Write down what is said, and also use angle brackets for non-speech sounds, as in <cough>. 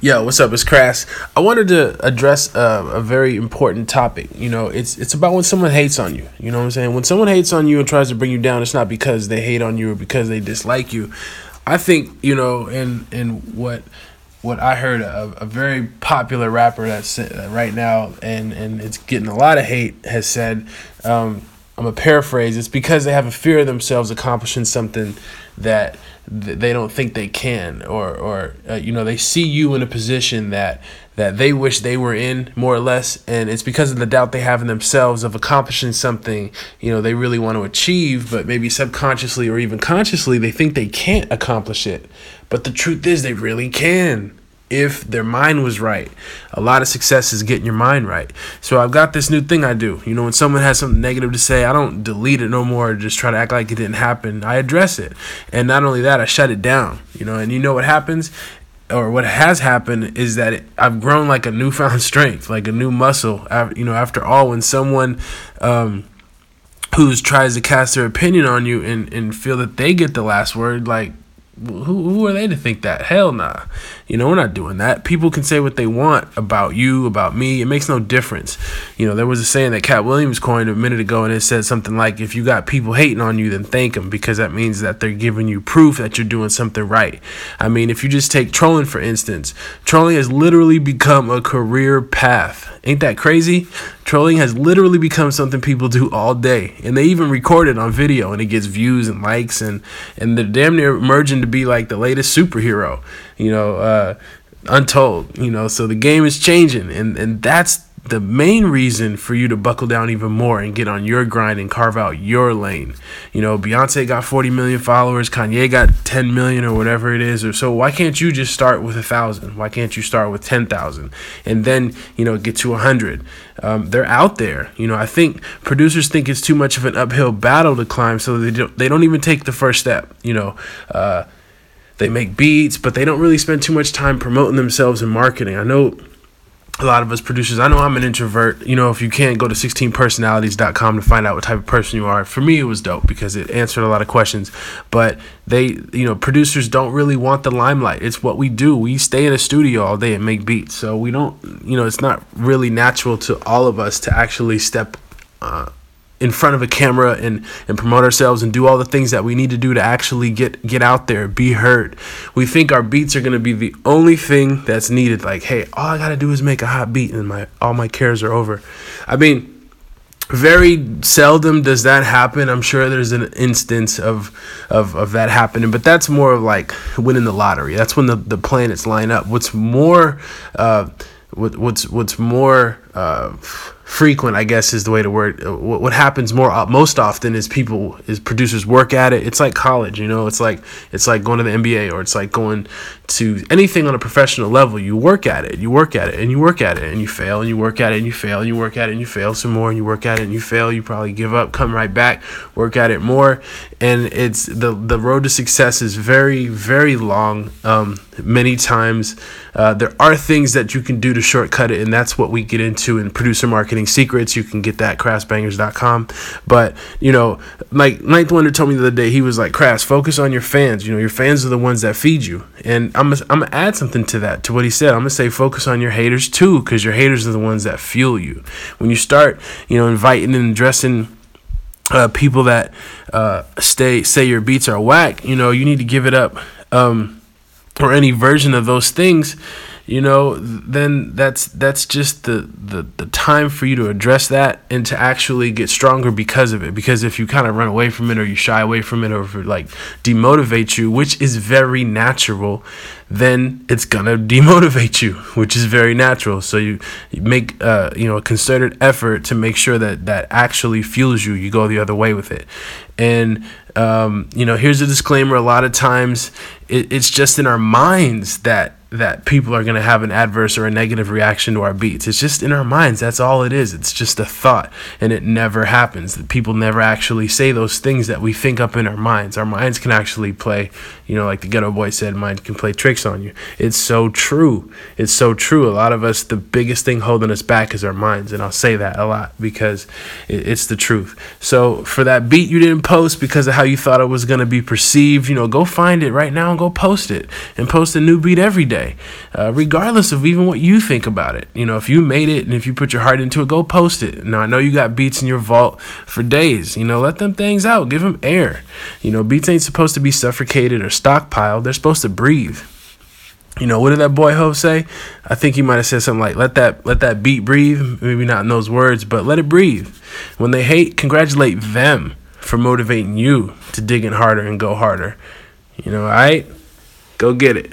Yo, what's up? It's Crass. I wanted to address a, a, very important topic. You know, it's it's about when someone hates on you. You know what I'm saying? When someone hates on you and tries to bring you down, it's not because they hate on you or because they dislike you. I think you know, and and what what I heard a, a very popular rapper that's uh, right now and and it's getting a lot of hate has said. Um, I'm a paraphrase. It's because they have a fear of themselves accomplishing something that they don't think they can or or uh, you know they see you in a position that that they wish they were in more or less and it's because of the doubt they have in themselves of accomplishing something you know they really want to achieve but maybe subconsciously or even consciously they think they can't accomplish it but the truth is they really can if their mind was right. A lot of success is getting your mind right. So I've got this new thing I do. You know, when someone has something negative to say, I don't delete it no more, just try to act like it didn't happen. I address it. And not only that, I shut it down. You know, and you know what happens? Or what has happened is that it, I've grown like a newfound <laughs> strength, like a new muscle. You know, after all, when someone um, who tries to cast their opinion on you and, and feel that they get the last word, like who, who are they to think that? Hell nah. You know, we're not doing that. People can say what they want about you, about me. It makes no difference. You know, there was a saying that Katt Williams coined a minute ago, and it said something like, if you got people hating on you, then thank them because that means that they're giving you proof that you're doing something right. I mean, if you just take trolling, for instance, trolling has literally become a career path. Ain't that crazy? Trolling has literally become something people do all day, and they even record it on video, and it gets views and likes, and and they're damn near merging be like the latest superhero you know, uh, untold, you know. So the game is changing, and and that's the main reason for you to buckle down even more and get on your grind and carve out your lane. You know, Beyonce got 40 million followers, Kanye got 10 million or whatever it is, or so. Why can't you just start with a thousand? Why can't you start with 10,000 and then, you know, get to a 100? Um, they're out there. You know, I think producers think it's too much of an uphill battle to climb, so they don't, they don't even take the first step. You know, uh, they make beats, but they don't really spend too much time promoting themselves and marketing. I know a lot of us producers, I know I'm an introvert. You know, if you can't go to 16personalities.com to find out what type of person you are, for me, it was dope because it answered a lot of questions. But they, you know, producers don't really want the limelight. It's what we do. We stay in a studio all day and make beats. So we don't, you know, it's not really natural to all of us to actually step uh, in front of a camera and and promote ourselves and do all the things that we need to do to actually get get out there be heard. We think our beats are going to be the only thing that's needed like hey all i got to do is make a hot beat and my all my cares are over. I mean very seldom does that happen. I'm sure there's an instance of of, of that happening but that's more of like winning the lottery. That's when the, the planets line up. What's more uh what, what's what's more uh frequent i guess is the way to word uh, what, happens more uh, most often is people is producers work at it. It's like college you know? It's like it's like going to the nba or it's like going to anything on a professional level. You work at it you work at it and you work at it and you fail and you work at it and you fail and you work at it and you fail some more and you work at it and you fail. You probably give up come right back work at it more. And it's the the road to success is very very long um, many times. Uh, there are things that you can do to shortcut it and that's what we get into in producer marketing marketing secrets. You can get that at crassbangers.com. But, you know, like Ninth Wonder told me the other day, he was like, Crass, focus on your fans. You know, your fans are the ones that feed you. And I'm I'm going to add something to that, to what he said. I'm going to say focus on your haters too, because your haters are the ones that fuel you. When you start, you know, inviting and addressing uh, people that uh, stay say your beats are whack, you know, you need to give it up. Um, or any version of those things you know, then that's that's just the, the the time for you to address that and to actually get stronger because of it. Because if you kind of run away from it or you shy away from it or if it like demotivate you, which is very natural, then it's gonna <laughs> demotivate you, which is very natural. So you, you make uh, you know a concerted effort to make sure that that actually fuels you. You go the other way with it, and um, you know here's a disclaimer. A lot of times it, it's just in our minds that that people are going to have an adverse or a negative reaction to our beats. It's just in our minds. That's all it is. It's just a thought, and it never happens. People never actually say those things that we think up in our minds. Our minds can actually play, you know, like the Geto Boy said, mind can play tricks on you. It's so true. It's so true. A lot of us, the biggest thing holding us back is our minds, and I'll say that a lot because it's the truth. So for that beat you didn't post because of how you thought it was going to be perceived, you know, go find it right now and go post it and post a new beat every day, uh, regardless of even what you think about it. You know, if you made it and if you put your heart into it, go post it. Now, I know you got beats in your vault for days. You know, let them things out, give them air. You know, beats ain't supposed to be suffocated or stockpiled, they're supposed to breathe. You know, what did that boy Ho say? I think he might have said something like, "Let that let that beat breathe." Maybe not in those words, but let it breathe. When they hate, congratulate them for motivating you to dig in harder and go harder. You know, all right? Go get it.